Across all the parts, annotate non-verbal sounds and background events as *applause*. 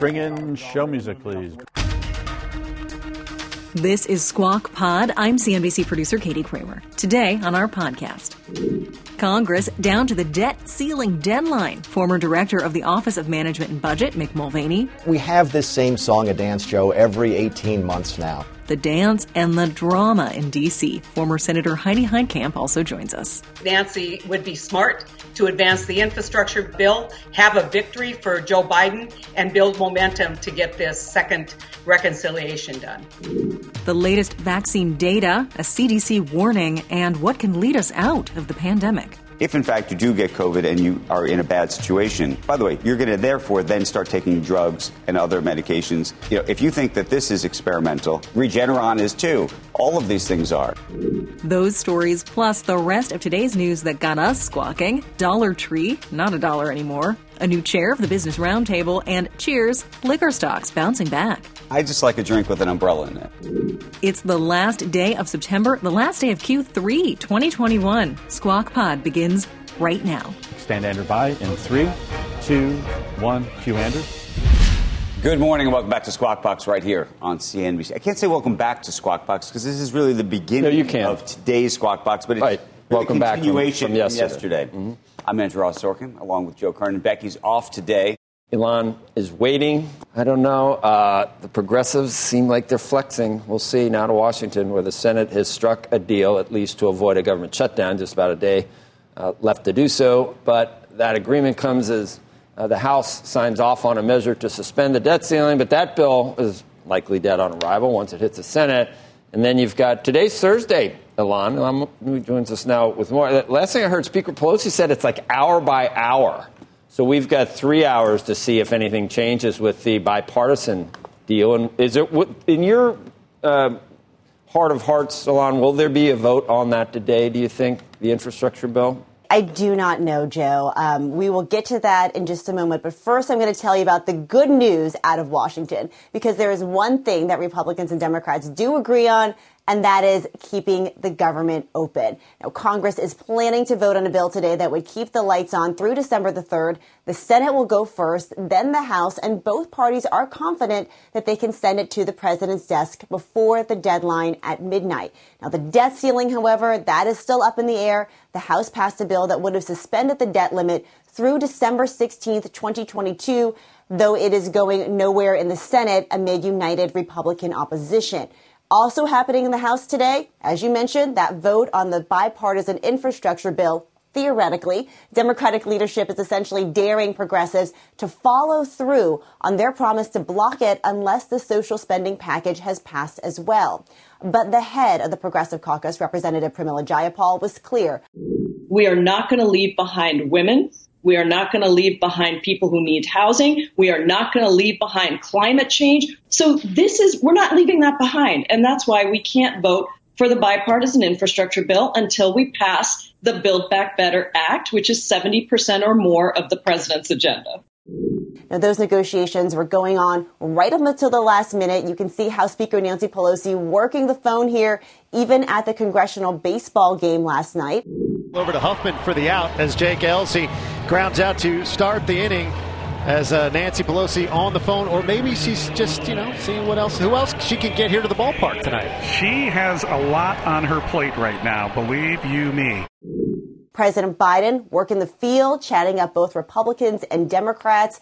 Bring in show music, please. This is Squawk Pod. I'm CNBC producer Katie Kramer. Today on our podcast, Congress down to the debt ceiling deadline. Former director of the Office of Management and Budget, Mick Mulvaney. We have this same song and dance, Joe, every 18 months now the dance, and the drama in D.C. Former Senator Heidi Heitkamp also joins us. Nancy would be smart to advance the infrastructure bill, have a victory for Joe Biden, and build momentum to get this second reconciliation done. The latest vaccine data, a CDC warning, and what can lead us out of the pandemic if in fact you do get COVID and you are in a bad situation, by the way, you're going to therefore then start taking drugs and other medications. You know, if you think that this is experimental, Regeneron is too. All of these things are. Those stories plus the rest of today's news that got us squawking. Dollar Tree, not a dollar anymore. A new chair of the Business Roundtable, and cheers, liquor stocks bouncing back. I just like a drink with an umbrella in it. It's the last day of September, the last day of Q3 2021. Squawk Pod begins right now. Stand Andrew by in three, two, one. Q Andrew. Good morning and welcome back to Squawk Box right here on CNBC. I can't say welcome back to Squawk Box because this is really the beginning no, of today's Squawk Box, but it's right. Welcome back from, from yesterday. yesterday. Mm-hmm. I'm Andrew Ross Sorkin along with Joe Kernan. Becky's off today. Ylan is waiting. I don't know. Uh, the progressives seem like they're flexing. We'll see now to Washington, where the Senate has struck a deal, at least to avoid a government shutdown, just about a day uh, left to do so. But that agreement comes as uh, the House signs off on a measure to suspend the debt ceiling, but that bill is likely dead on arrival once it hits the Senate. And then you've got today's Thursday, Ylan. Ylan joins us now with more. Last thing I heard, Speaker Pelosi said it's like hour by hour so we've got three hours to see if anything changes with the bipartisan deal. And is it in your uh, heart of hearts, Salon? Will there be a vote on that today? Do you think the infrastructure bill? I do not know, Joe. Um, we will get to that in just a moment. But first, I'm going to tell you about the good news out of Washington, because there is one thing that Republicans and Democrats do agree on, and that is keeping the government open. Now, Congress is planning to vote on a bill today that would keep the lights on through December the 3rd. The Senate will go first, then the House, and both parties are confident that they can send it to the president's desk before the deadline at midnight. Now, the debt ceiling, however, that is still up in the air. The House passed a bill that would have suspended the debt limit through December 16th, 2022, though it is going nowhere in the Senate amid united Republican opposition. Also happening in the House today, as you mentioned, that vote on the bipartisan infrastructure bill. Theoretically, Democratic leadership is essentially daring progressives to follow through on their promise to block it unless the social spending package has passed as well. But the head of the Progressive Caucus, Representative Pramila Jayapal, was clear. We are not going to leave behind women. We are not going to leave behind people who need housing. We are not going to leave behind climate change. So this is, we're not leaving that behind. And that's why we can't vote for the bipartisan infrastructure bill until we pass the Build Back Better Act, which is 70% or more of the president's agenda. Now, those negotiations were going on right up until the last minute. You can see House Speaker Nancy Pelosi working the phone here, even at the congressional baseball game last night. Over to Huffman for the out as Jake Ellzey grounds out to start the inning. As uh, Nancy Pelosi on the phone, or maybe she's just, you know, seeing what else, who else she can get here to the ballpark tonight. She has a lot on her plate right now, believe you me. President Biden working the field, chatting up both Republicans and Democrats.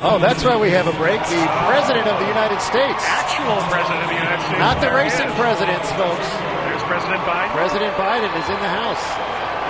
Oh, that's why we have a break. The President of the United States. Actual President of the United States. Not the racing presidents, folks. There's President Biden. President Biden is in the House.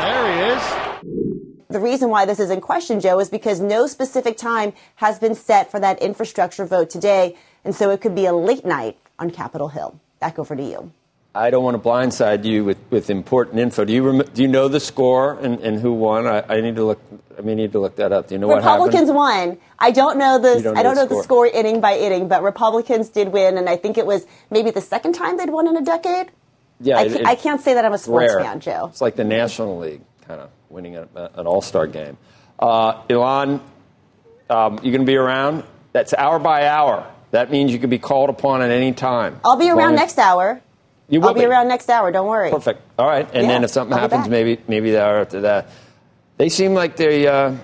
There he is. The reason why this is in question, Joe, is because no specific time has been set for that infrastructure vote today. And so it could be a late night on Capitol Hill. Back over to you. I don't want to blindside you with, with important info. Do you rem- do you know the score and, and who won? I, I need to look. I may need to look that up. Do you know Republicans what happened? Republicans won. I don't know the don't know I don't the know the score. score inning by inning, but Republicans did win, and I think it was maybe the second time they'd won in a decade. Yeah, I, it- I can't say that I'm a sports rare. fan, Joe. It's like the National League kind of winning a, an All Star game. Uh, Ylan, um, you're going to be around. That's hour by hour. That means you can be called upon at any time. I'll be around next hour. You will I'll be, be. around next hour. Don't worry. Perfect. All right. And Yeah, then if something I'll happens, maybe maybe the hour after that. They seem like they uh,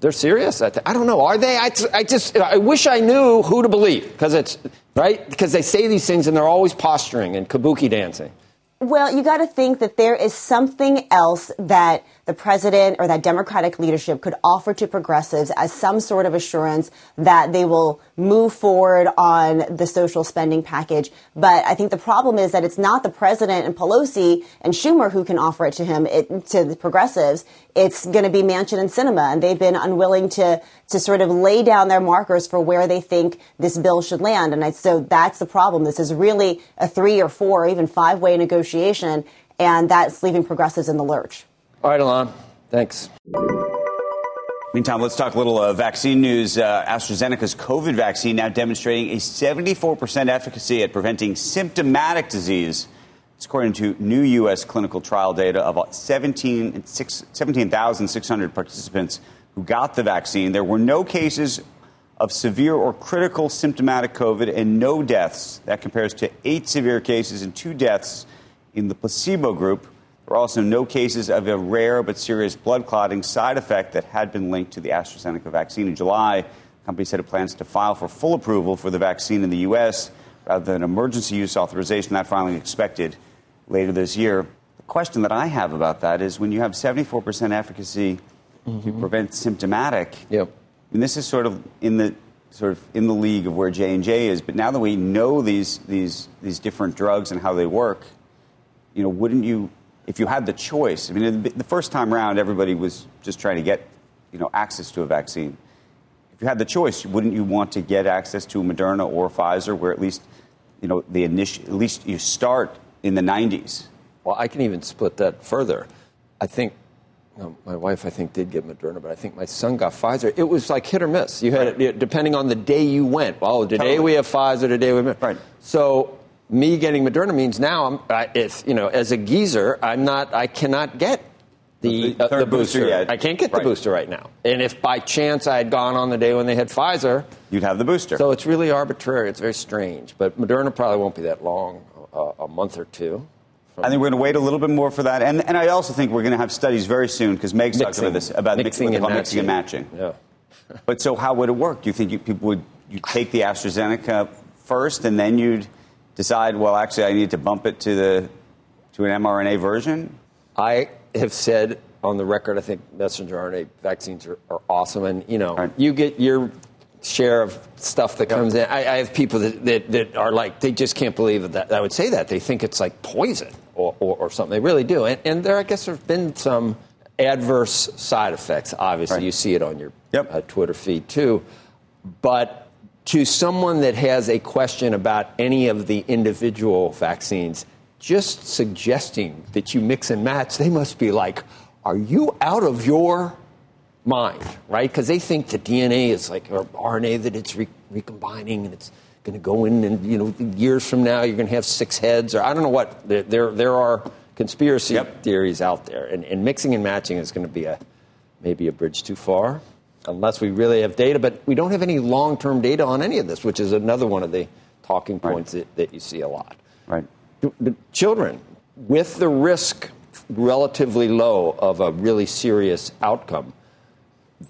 they're serious. I, I don't know. Are they? I, t- I just I wish I knew who to believe because it's right because they say these things and they're always posturing and kabuki dancing. Well, you got to think that there is something else that the president or that Democratic leadership could offer to progressives as some sort of assurance that they will move forward on the social spending package. But I think the problem is that it's not the president and Pelosi and Schumer who can offer it to him, it, to the progressives. It's going to be Manchin and Sinema, and they've been unwilling to to sort of lay down their markers for where they think this bill should land. And I, so that's the problem. This is really a three or four or even five way negotiation, and that's leaving progressives in the lurch. All right, Ylan. Thanks. Meantime, let's talk a little uh, vaccine news. Uh, AstraZeneca's COVID vaccine now demonstrating a 74% efficacy at preventing symptomatic disease. It's according to new U.S. clinical trial data of 17 six- 17,600 participants who got the vaccine. There were no cases of severe or critical symptomatic COVID and no deaths. That compares to eight severe cases and two deaths in the placebo group. There were also no cases of a rare but serious blood clotting side effect that had been linked to the AstraZeneca vaccine. In July, the company said it plans to file for full approval for the vaccine in the U.S. rather than emergency use authorization. That filing expected later this year. The question that I have about that is when you have 74% efficacy to mm-hmm. prevent symptomatic, Yep. and this is sort of in the sort of in the league of where J and J is. But now that we know these these these different drugs and how they work, you know, wouldn't you, if you had the choice? I mean, the first time around, everybody was just trying to get, you know, access to a vaccine. If you had the choice, wouldn't you want to get access to a Moderna or Pfizer, where at least, you know, the initial, at least you start in the 90s? Well, I can even split that further. I think you know, my wife, I think, did get Moderna, but I think my son got Pfizer. It was like hit or miss. You had it depending on the day you went. Well, today Totally. we have Pfizer, today we have Right. So me getting Moderna means now I'm, I, if you know, as a geezer, I'm not, I cannot get the The uh, the booster. booster yet. I can't get Right. the booster right now. And if by chance I had gone on the day when they had Pfizer, You'd have the booster. so it's really arbitrary. It's very strange. But Moderna probably won't be that long, uh, a month or two. I think we're going to wait a little bit more for that, and and I also think we're going to have studies very soon because Meg's talked Mixing. about this about Mixing mixing, and mixing and matching. Yeah. But so how would it work? Do you think you, people would you take the AstraZeneca first, and then you'd decide, well, actually, I need to bump it to the to an mRNA version? I have said on the record, I think messenger RNA vaccines are, are awesome, and you know, Right. you get your share of stuff that comes in. I, I have people that, that, that are like, they just can't believe that I would say that. They think it's like poison or, or, or something. They really do. And, and there, I guess, there have been some adverse side effects. Obviously, Right. you see it on your Yep. uh, Twitter feed too. But to someone that has a question about any of the individual vaccines, just suggesting that you mix and match, they must be like, are you out of your mind, right? Because they think the DNA is like, or RNA that it's re- recombining and it's going to go in and, you know, years from now you're going to have six heads or I don't know what. There, there, there are conspiracy Yep. theories out there. And, and mixing and matching is going to be a, maybe a bridge too far unless we really have data. But we don't have any long term data on any of this, which is another one of the talking Right. points that, that you see a lot. Right. The- the children with the risk relatively low of a really serious outcome.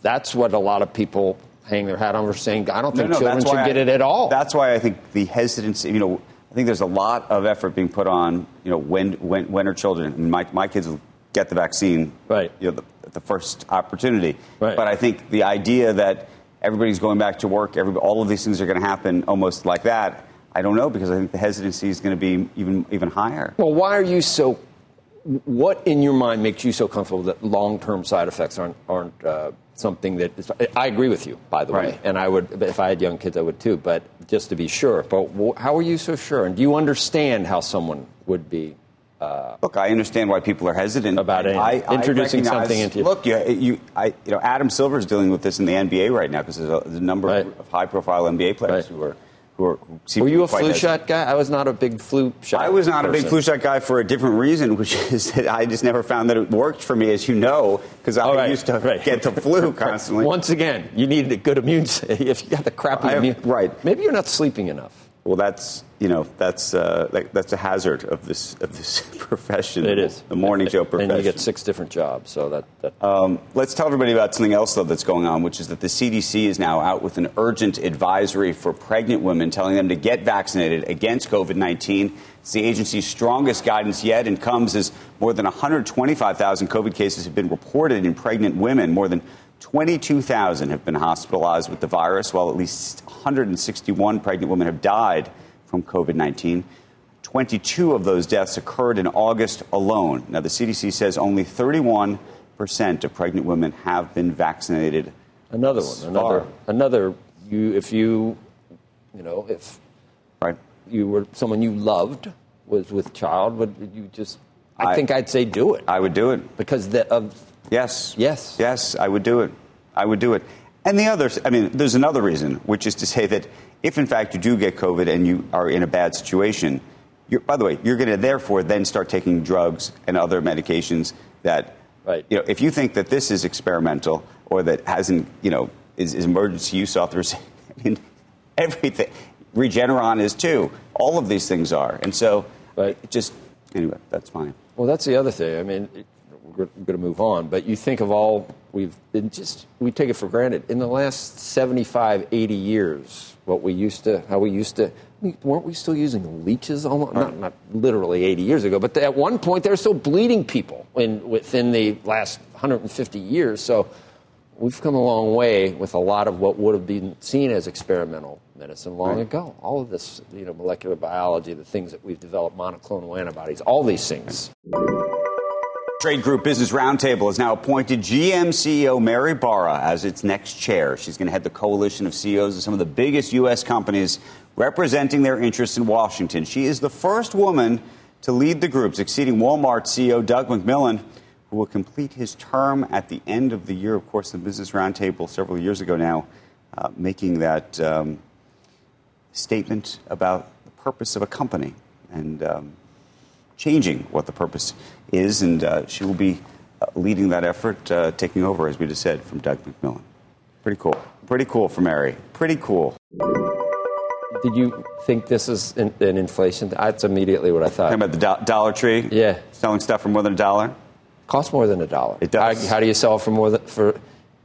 That's what a lot of people hang their hat on for saying, I don't think children should get I- it at all. That's why I think the hesitancy, you know, I think there's a lot of effort being put on, you know, when, when, when are children, and my, my kids will get the vaccine, Right. you know, the, the first opportunity. Right. But I think the idea that everybody's going back to work, every, all of these things are going to happen almost like that, I don't know, because I think the hesitancy is going to be even, even higher. well, why are you so, what in your mind makes you so comfortable that long term side effects aren't, aren't uh, something that is, I agree with you, by the Right. way, and I would if I had young kids, I would too. But just to be sure, but how are you so sure? And do you understand how someone would be? Uh, Look, I understand why people are hesitant About And anything. Introducing recognize- something into- Look, you, you, I, you know, Adam Silver is dealing with this in the NBA right now because there's, a- there's a number Right. of high-profile NBA players who are who are. Who were you a flu hesitant. shot guy? I was not a big flu shot. I was not a big flu shot guy for a different reason, which *laughs* is that I just never found that it worked for me, as you know, because I right, used to right. get the flu *laughs* constantly. Once again, you needed a good immune. *laughs* If you got the crappy I immune, right? Maybe you're not sleeping enough. Well, that's you know that's uh, like, that's a hazard of this of this *laughs* profession. It is the morning show profession. and you get six different jobs. So that, that Um, let's tell everybody about something else, though, that's going on, which is that the CDC is now out with an urgent advisory for pregnant women, telling them to get vaccinated against COVID 19. It's the agency's strongest guidance yet and comes as more than 125,000 COVID cases have been reported in pregnant women. More than 22,000 have been hospitalized with the virus, while at least 161 pregnant women have died from COVID 19. 22 of those deaths occurred in August alone. Now, the CDC says only 31% of pregnant women have been vaccinated. another one, another, far. another. You, if you, you know, if right. you were someone you loved was with child, would you just? I, I- think I'd say do it I would do it. because the, of Yes. Yes. Yes, I would do it. I would do it. And the other, I mean, there's another reason, which is to say that if in fact you do get COVID and you are in a bad situation, you're, by the way, you're going to therefore then start taking drugs and other medications that, Right. you know, if you think that this is experimental or that hasn't, you know, is, is emergency use authorization, *laughs* I mean, everything. Regeneron is too. All of these things are. And so, Right. it just, anyway, that's fine. Well, that's the other thing. I mean, we're going to move on, but you think of all we've been just we take it for granted in the last 75, 80 years. What we used to, how we used to, we, weren't we still using leeches? Almost, not, not literally 80 years ago, but at one point they were still bleeding people in, within the last 150 years. So we've come a long way with a lot of what would have been seen as experimental medicine long Right. ago. All of this, you know, molecular biology, the things that we've developed, monoclonal antibodies, all these things. Trade Group Business Roundtable has now appointed GM CEO Mary Barra as its next chair. She's going to head the coalition of CEOs of some of the biggest U.S. companies representing their interests in Washington. She is the first woman to lead the group, succeeding Walmart CEO Doug McMillon, who will complete his term at the end of the year. Of course, the Business Roundtable several years ago now uh, making that um, statement about the purpose of a company and um, changing what the purpose is, and uh, she will be uh, leading that effort, uh, taking over, as we just said, from Doug McMillon. Pretty cool. Pretty cool for Mary. Pretty cool. Did you think this is an, an inflation? That's immediately what I thought. Talking about the do- Dollar Tree? Yeah. Selling stuff for more than a dollar? costs more than a dollar. It does. How, how do you sell for more than, for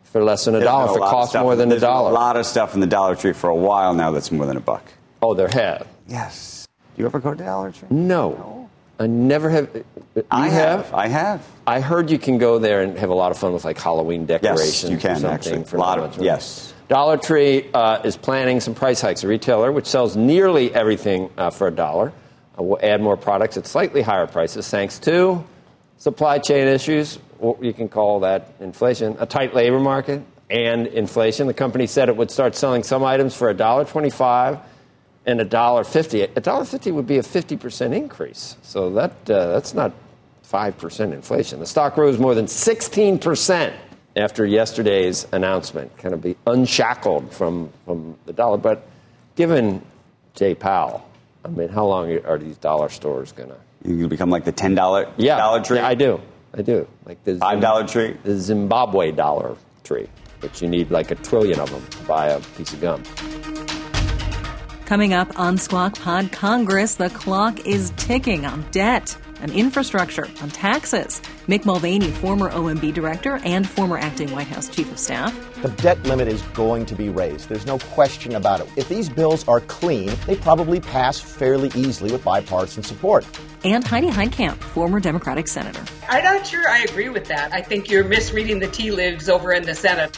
for less than a dollar? If it costs more than a dollar. a lot of stuff in the Dollar Tree for a while now that's more than a buck. Oh, there have. Yes. Do you ever go to Dollar Tree? No, I never have. I have. I have. I heard you can go there and have a lot of fun with like Halloween decorations. Yes, you can, actually. For A lot of- yes. Dollar Tree uh, is planning some price hikes. A retailer which sells nearly everything uh, for a dollar uh, will add more products at slightly higher prices, thanks to supply chain issues. You can call that inflation. A tight labor market and inflation. The company said it would start selling some items for a dollar twenty-five and a dollar fifty. A dollar fifty would be a fifty percent increase. So that uh, that's not five percent inflation. The stock rose more than sixteen percent after yesterday's announcement, kind of be unshackled from from the dollar. But given Jay Powell, I mean, how long are these dollar stores going to? You become like the $10 Yeah, Dollar Tree? yeah, I do. I do. Like the $5 Dollar Tree? the Zimbabwe dollar tree, which you need like a trillion of them to buy a piece of gum. Coming up on Squawk Pod Congress, the clock is ticking on debt, on infrastructure, on taxes. Mick Mulvaney, former OMB director and former acting White House chief of staff. The debt limit is going to be raised. There's no question about it. If these bills are clean, they probably pass fairly easily with bipartisan support. And Heidi Heitkamp, former Democratic senator. I'm not sure I agree with that. I think you're misreading the tea leaves over in the Senate.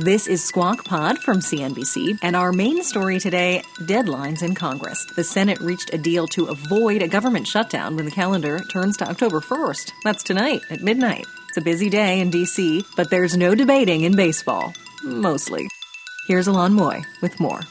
This is Squawk Pod from CNBC, and our main story today deadlines in Congress. The Senate reached a deal to avoid a government shutdown when the calendar turns to October 1st. That's tonight at midnight. It's a busy day in D.C., but there's no debating in baseball. Mostly. Here's Ylan Mui with more.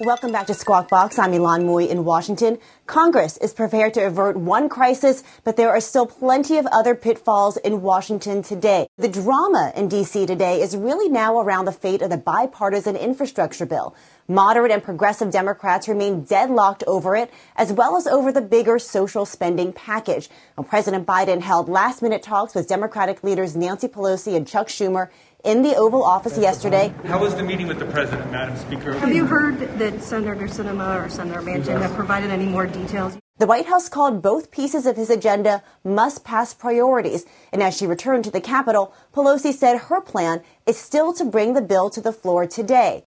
Welcome back to Squawk Box. I'm Ylan Mui in Washington. Congress is prepared to avert one crisis, but there are still plenty of other pitfalls in Washington today. The drama in D.C. today is really now around the fate of the bipartisan infrastructure bill. Moderate and progressive Democrats remain deadlocked over it, as well as over the bigger social spending package. Well, President Biden held last minute talks with Democratic leaders Nancy Pelosi and Chuck Schumer in the Oval Office yesterday. How was the meeting with the president, Madam Speaker? Have you heard that Senator Sinema or Senator Manchin have provided any more details? The White House called both pieces of his agenda must pass priorities. And as she returned to the Capitol, Pelosi said her plan is still to bring the bill to the floor today.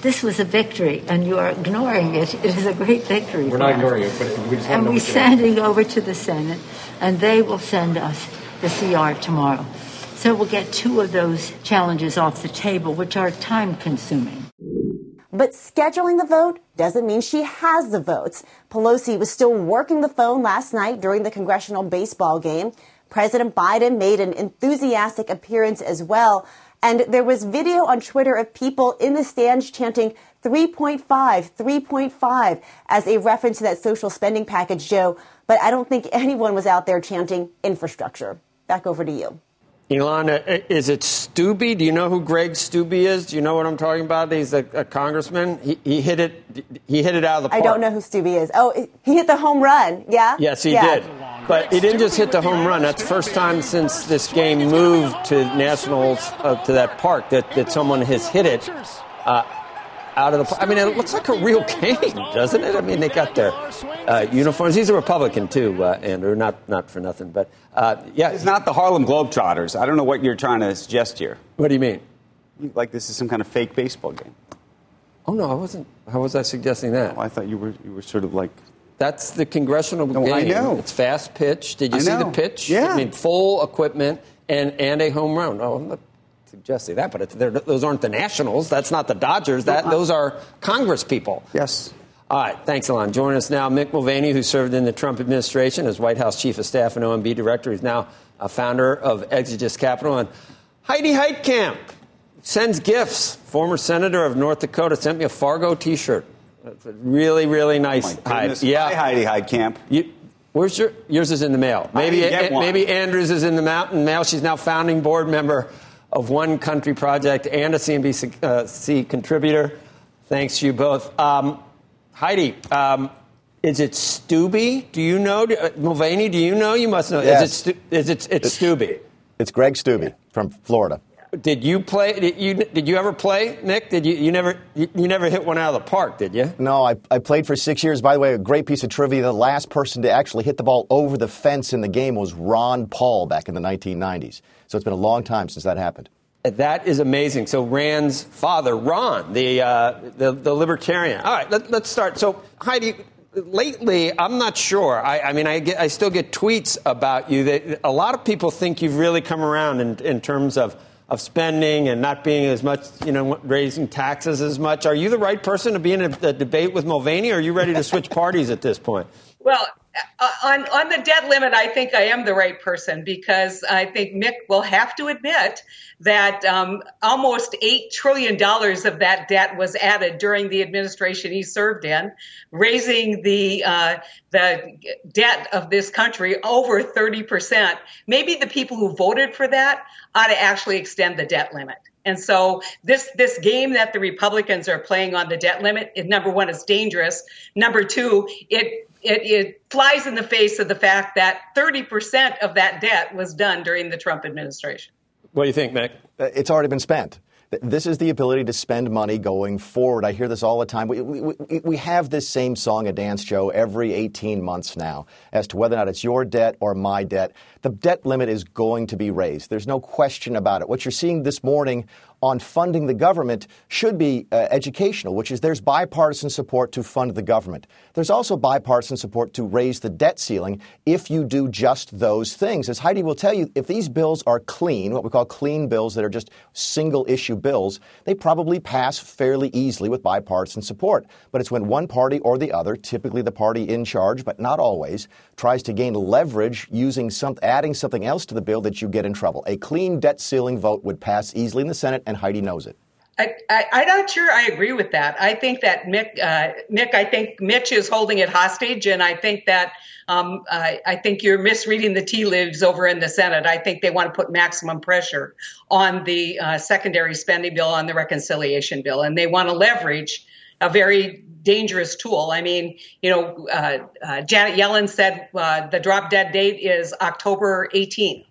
This was a victory, and you are ignoring it. It is a great victory. We're not ignoring it, but we just And we're sending over to the Senate, and they will send us the CR tomorrow. So we'll get two of those challenges off the table, which are time consuming. But scheduling the vote doesn't mean she has the votes. Pelosi was still working the phone last night during the congressional baseball game. President Biden made an enthusiastic appearance as well. And there was video on Twitter of people in the stands chanting 3.5, 3.5 as a reference to that social spending package, Joe. But I don't think *laughs* anyone was out there chanting infrastructure. Back over to you. Ilana, is it Steube? Do you know who Greg Steube is? Do you know what I'm talking about? He's a, a congressman. He, he, hit it. He hit it out of the park. I don't know who Steube is. Oh, he hit the home run. Yeah. Yes, he yeah. did. But he didn't just hit the home run. That's the first time since this game moved to nationals uh, to that park that, that someone has hit it. Uh, out of the. I mean, it looks like a real *laughs* game, doesn't it? I mean, they got their uh, uniforms. He's a Republican too, uh, Andrew. Not not for nothing, but uh, yeah, it's not the Harlem Globetrotters. I don't know what you're trying to suggest here. What do you mean? Like this is some kind of fake baseball game? Oh no, I wasn't. How was I suggesting that? Oh, I thought you were. You were sort of like. That's the congressional no, game. I know. It's fast pitch. Did you I see know. the pitch? Yeah. I mean, full equipment and and a home run. Oh, suggesting that, but those aren't the Nationals. That's not the Dodgers. That those are Congress people. Yes. All right, thanks, Ylan. Joining us now, Mick Mulvaney, who served in the Trump administration as White House Chief of Staff and OMB Director. He's now a founder of Exegus Capital. And Heidi Heitkamp sends gifts. Former Senator of North Dakota sent me a Fargo T-shirt. It's a really, really oh, nice. Oh goodness. Yeah, Hi, Heidi Heitkamp. You, where's your yours is in the mail. Maybe didn't get eh, eh, one. maybe Andrews is in the mountain mail. She's now founding board member of One Country Project and a CNBC uh, contributor. Thanks to you both. Um, Heidi, um, is it Stubby? Do you know? Uh, Mulvaney, do you know? You must know. Yes. Is it, Stu- is it it's Stubby? It's Greg Steube from Florida. Did you play? Did you did you ever play, Mick? Did you you never you, you never hit one out of the park? Did you? No, I, I played for six years. By the way, a great piece of trivia. The last person to actually hit the ball over the fence in the game was Ron Paul back in the 1990s. So it's been a long time since that happened. That is amazing. So Rand's father, Ron, the uh, the, the libertarian. All right, let, us start. So Heidi, lately, I'm not sure. I, I mean, I get, I still get tweets about you that a lot of people think you've really come around in, in terms of of spending and not being as much, you know, raising taxes as much. Are you the right person to be in a, a debate with Mulvaney, or are you ready to switch *laughs* parties at this point? Well, on on the debt limit, I think I am the right person because I think Mick will have to admit that um, almost eight trillion dollars of that debt was added during the administration he served in, raising the uh, the debt of this country over thirty percent. Maybe the people who voted for that ought to actually extend the debt limit. And so this this game that the Republicans are playing on the debt limit, number one, is dangerous. Number two, it it, it flies in the face of the fact that 30% of that debt was done during the Trump administration. What do you think, Mick? Uh, it's already been spent. This is the ability to spend money going forward. I hear this all the time. We, we, we, have this same song and dance, Joe, every 18 months now as to whether or not it's your debt or my debt. The debt limit is going to be raised. There's no question about it. What you're seeing this morning on funding the government should be uh, educational, which is there's bipartisan support to fund the government. There's also bipartisan support to raise the debt ceiling if you do just those things. As Heidi will tell you, if these bills are clean, what we call clean bills that are just single issue bills, they probably pass fairly easily with bipartisan support. But it's when one party or the other, typically the party in charge, but not always, tries to gain leverage using some, adding something else to the bill that you get in trouble. A clean debt ceiling vote would pass easily in the Senate and Heidi knows it. I, am not sure I agree with that. I think that Mick, uh, Mick, I think Mitch is holding it hostage, and I think that um, I, I, think you're misreading the tea leaves over in the Senate. I think they want to put maximum pressure on the uh, secondary spending bill, on the reconciliation bill, and they want to leverage a very dangerous tool. I mean, you know, uh, uh Janet Yellen said uh, the drop dead date is October 18th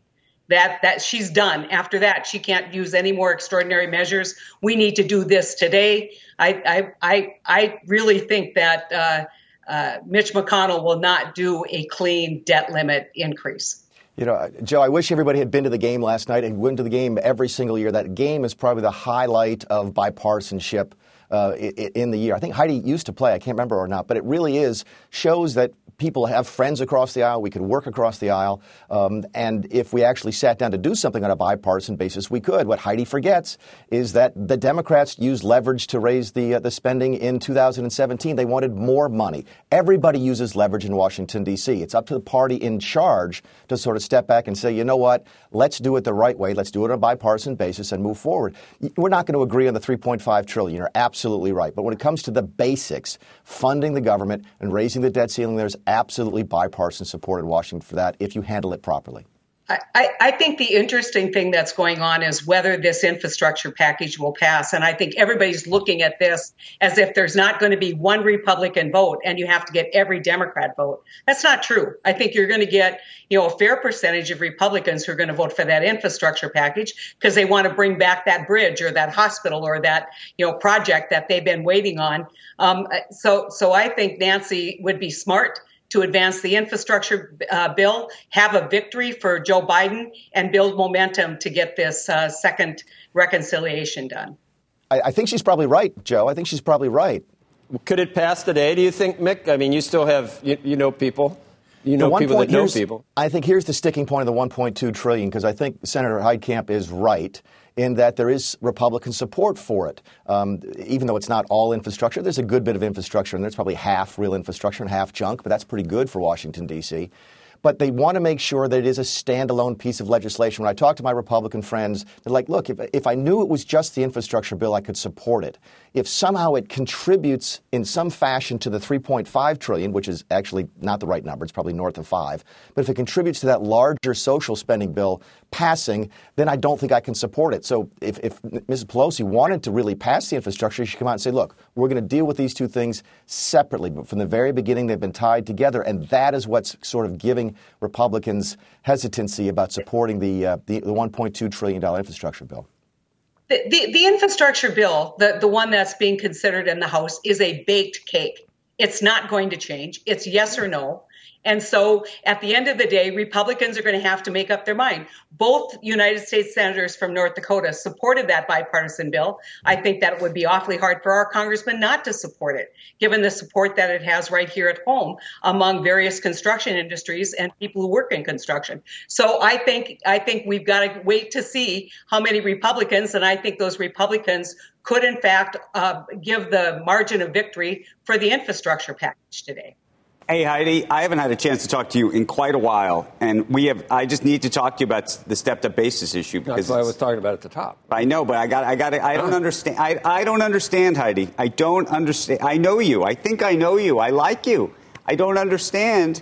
that that she's done. After that she can't use any more extraordinary measures. We need to do this today. I i i, I really think that uh, uh, mitch mcconnell will not do a clean debt limit increase. You know, Joe, I wish everybody had been to the game last night and went to the game every single year. That game is probably the highlight of bipartisanship uh, in the year. I think Heidi used to play, I can't remember or not, but it really is, shows that people have friends across the aisle. We could work across the aisle. Um, and if we actually sat down to do something on a bipartisan basis, we could. What Heidi forgets is that the Democrats used leverage to raise the, uh, the spending in 2017. They wanted more money. Everybody uses leverage in Washington, D.C. It's up to the party in charge to sort of step back and say, you know what, let's do it the right way. Let's do it on a bipartisan basis and move forward. We're not going to agree on the 3.5 trillion. You're absolutely right. But when it comes to the basics, funding the government and raising the debt ceiling, there's absolutely bipartisan support in Washington for that if you handle it properly. I, I, think the interesting thing that's going on is whether this infrastructure package will pass. And I think everybody's looking at this as if there's not going to be one Republican vote and you have to get every Democrat vote. That's not true. I think you're going to get, you know, a fair percentage of Republicans who are going to vote for that infrastructure package because they want to bring back that bridge or that hospital or that, you know, project that they've been waiting on. Um, so, so I think Nancy would be smart to advance the infrastructure uh, bill, have a victory for Joe Biden, and build momentum to get this uh, second reconciliation done. I, I, think she's probably right, Joe. I think she's probably right. Could it pass today, do you think, Mick? I mean, you still have, you, you know people. You know people that know people. I think here's the sticking point of the 1.2 trillion because I think Senator Heitkamp is right in that there is Republican support for it. Um, even though it's not all infrastructure, there's a good bit of infrastructure, and there's probably half real infrastructure and half junk, but that's pretty good for Washington, D.C but they want to make sure that it is a standalone piece of legislation. When I talk to my Republican friends, they're like, look, if, if I knew it was just the infrastructure bill, I could support it if somehow it contributes in some fashion to the 3.5 trillion, which is actually not the right number, it's probably north of 5, but if it contributes to that larger social spending bill passing, then I don't think I can support it. So if, if Mrs. Pelosi wanted to really pass the infrastructure, she should come out and say, look, we're going to deal with these two things separately. But from the very beginning, they've been tied together, and that is what's sort of giving Republicans hesitancy about supporting the, uh, the, the $1.2 trillion infrastructure bill. The, the, infrastructure bill, the, the one that's being considered in the House, is a baked cake. It's not going to change. It's yes or no. And so at the end of the day, Republicans are going to have to make up their mind. Both United States senators from North Dakota supported that bipartisan bill. I think that it would be awfully hard for our congressman not to support it, given the support that it has right here at home among various construction industries and people who work in construction. So I think I think we've got to wait to see how many Republicans, and I think those Republicans could in fact uh, give the margin of victory for the infrastructure package today. Hey Heidi, I haven't had a chance to talk to you in quite a while, and we have. I just need to talk to you about the stepped-up basis issue because That's what I was talking about at the top. I know, but I got. I got. I don't understand. I, I don't understand, Heidi. I don't understand. I know you. I think I know you. I like you. I don't understand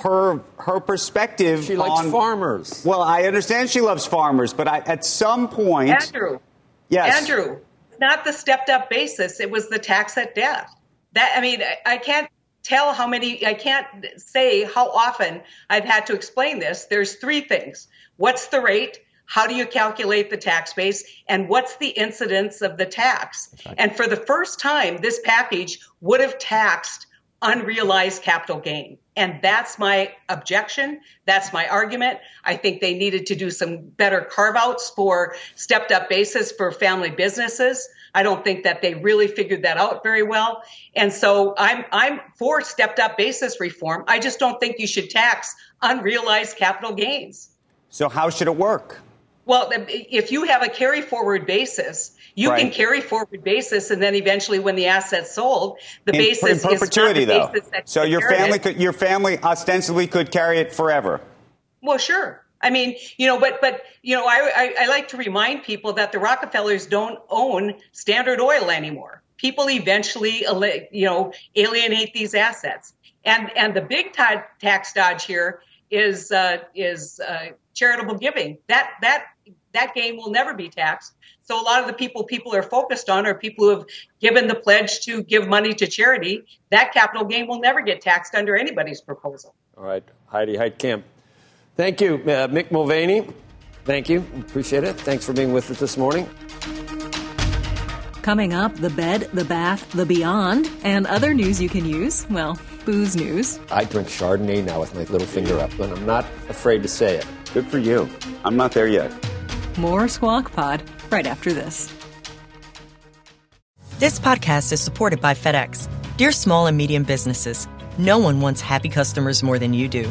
her her perspective. She likes on, farmers. Well, I understand she loves farmers, but I, at some point, Andrew. Yes, Andrew. Not the stepped-up basis. It was the tax at death. That I mean, I, I can't tell how many, I can't say how often I've had to explain this. There's three things. What's the rate? How do you calculate the tax base? And what's the incidence of the tax? Right. And for the first time, this package would have taxed unrealized capital gain. And that's my objection. That's my argument. I think they needed to do some better carve outs for stepped up basis for family businesses. I don't think that they really figured that out very well. And so I'm I'm for stepped up basis reform. I just don't think you should tax unrealized capital gains. So how should it work? Well, if you have a carry forward basis, you right. can carry forward basis, and then eventually, when the asset's sold, the in, basis in perpetuity, is though. So your family could your family ostensibly could carry it forever. Well, sure. I mean, you know, but but you know, I, I, I like to remind people that the Rockefellers don't own Standard Oil anymore. People eventually, you know, alienate these assets, and and the big t- tax dodge here is uh, is uh, charitable giving. That that that game will never be taxed. So a lot of the people people are focused on are people who have given the pledge to give money to charity. That capital gain will never get taxed under anybody's proposal. All right, Heidi Heitkamp Thank you, uh, Mick Mulvaney. Thank you. Appreciate it. Thanks for being with us this morning. Coming up, the bed, the bath, the beyond, and other news you can use. Well, booze news. I drink Chardonnay now with my little finger up, and I'm not afraid to say it. Good for you. I'm not there yet. More Squawk Pod right after this. This podcast is supported by FedEx. Dear small and medium businesses, no one wants happy customers more than you do.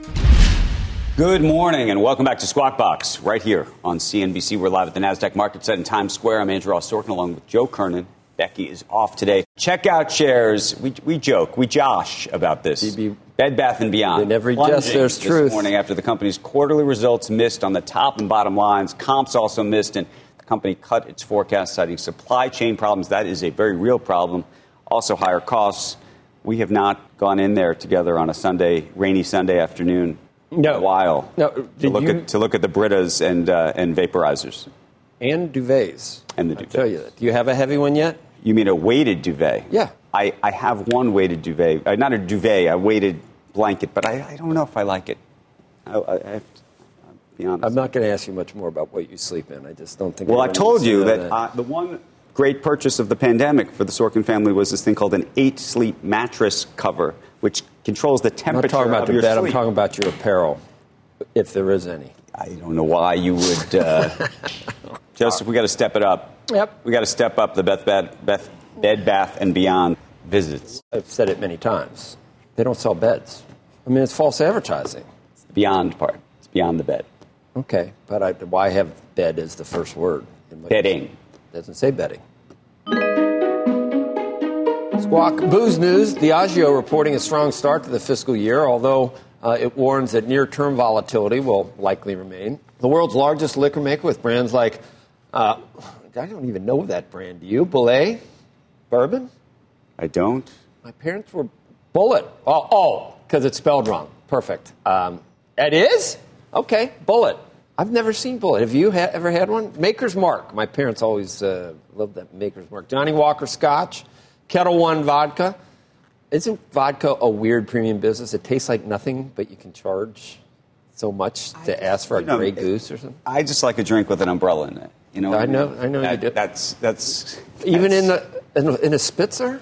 Good morning and welcome back to Squawk Box right here on CNBC. We're live at the NASDAQ market set in Times Square. I'm Andrew Ross Sorkin along with Joe Kernan. Becky is off today. Checkout shares, we, we joke, we josh about this. Bed Bath & Beyond. In every jest, there's this truth. morning after the company's quarterly results missed on the top and bottom lines. Comps also missed, and the company cut its forecast, citing supply chain problems. That is a very real problem. Also, higher costs. We have not gone in there together on a Sunday, rainy Sunday afternoon no. a while no. to, look you... at, to look at the Britas and, uh, and vaporizers. And duvets. And the duvets. I tell you that. Do you have a heavy one yet? You mean a weighted duvet? Yeah. I, I have one weighted duvet. Uh, not a duvet, a weighted blanket, but I, I don't know if I like it. I, I have to be honest. I'm not going to ask you much more about what you sleep in. I just don't think. Well, I told you that, that. Uh, the one great purchase of the pandemic for the Sorkin family was this thing called an eight sleep mattress cover, which controls the temperature I'm not talking about of the your bed. sleep. I'm talking about your apparel, if there is any. I don't know why you would. Uh, *laughs* Joseph, we got to step it up. Yep. We got to step up the Beth, Beth, Beth, Bed Bath and Beyond visits. I've said it many times. They don't sell beds. I mean, it's false advertising. It's the beyond part. It's beyond the bed. Okay, but I, why have bed as the first word? In Bedding. It doesn't say bedding. Squawk booze news. Diageo reporting a strong start to the fiscal year, although uh, it warns that near term volatility will likely remain. The world's largest liquor maker with brands like, uh, I don't even know that brand. Do you? Belay? Bourbon? I don't. My parents were Bulleit. Oh, because it's spelled wrong. Perfect. Um, it is? Okay, Bulleit. I've never seen Bulleit. Have you ha- ever had one? Maker's Mark. My parents always uh, loved that Maker's Mark. Johnnie Walker Scotch, Ketel One Vodka. Isn't vodka a weird premium business? It tastes like nothing, but you can charge so much to ask for a You know, Grey Goose or something. I just like a drink with an umbrella in it. You know, I know- I know you do. That's that's Even in the in, a- in a Spitzer,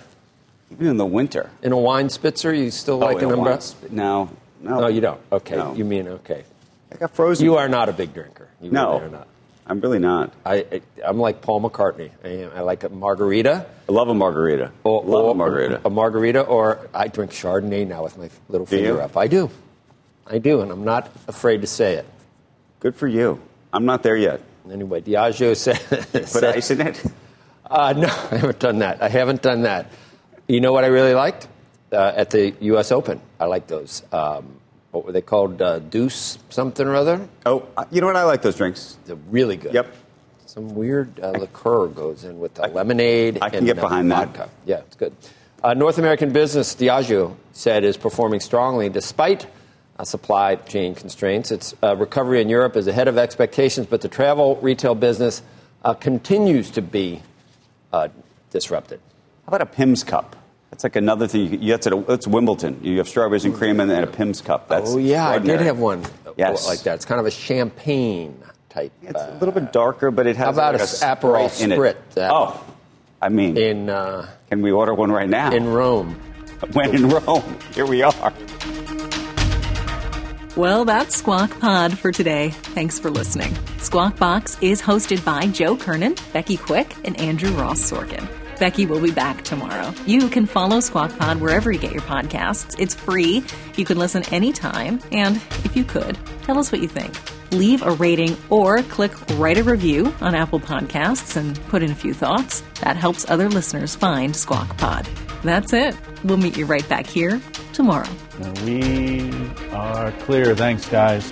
even in the winter. in a wine Spitzer, you still oh, like Oh, in an umbrella? sp- No, no, No, you don't. Okay, No. you mean okay. I got frozen. You are not a big drinker. You No. really are not. I'm really not. I, I I'm like Paul McCartney. I. I like a margarita. I love a margarita. Or, love or a margarita. A margarita, or I drink Chardonnay now with my little Do finger you? up. I do. I do, and I'm not afraid to say it. Good for you. I'm not there yet. Anyway, Diageo *laughs* said. Put ice in it. *laughs* Uh, no, *laughs* I haven't done that. I haven't done that. You know what I really liked uh, at the U.S. Open? I like those. Um, what were they called? Uh, Deuce something or other. Oh, you know what? I like those drinks. They're really good. Yep. Some weird uh, liqueur goes in with the lemonade. I can and get uh, behind that. vodka. Yeah, it's good. Uh, North American business, Diageo said, is performing strongly despite uh, supply chain constraints. Its uh, recovery in Europe is ahead of expectations, but the travel retail business uh, continues to be uh, disrupted. How about a Pimm's cup? That's like another thing. You, you, that's, at a, that's Wimbledon. You have strawberries and cream and then a Pimm's cup. That's oh yeah, I did have one uh, Yes. like that. It's kind of a champagne type. It's a little bit darker, but it has How about like a a Aperol it. Spritz? Uh, Oh, I mean, in uh, can we order one right now? in Rome. *laughs* when in Rome, here we are. Well, that's Squawk Pod for today. Thanks for listening. Squawk Box is hosted by Joe Kernan, Becky Quick, and Andrew Ross Sorkin. Becky will be back tomorrow. You can follow Squawk Pod wherever you get your podcasts. It's free. You can listen anytime. And if you could, tell us what you think. Leave a rating or click write a review on Apple Podcasts and put in a few thoughts. That helps other listeners find Squawk Pod. That's it. We'll meet you right back here tomorrow. We are clear. Thanks, guys.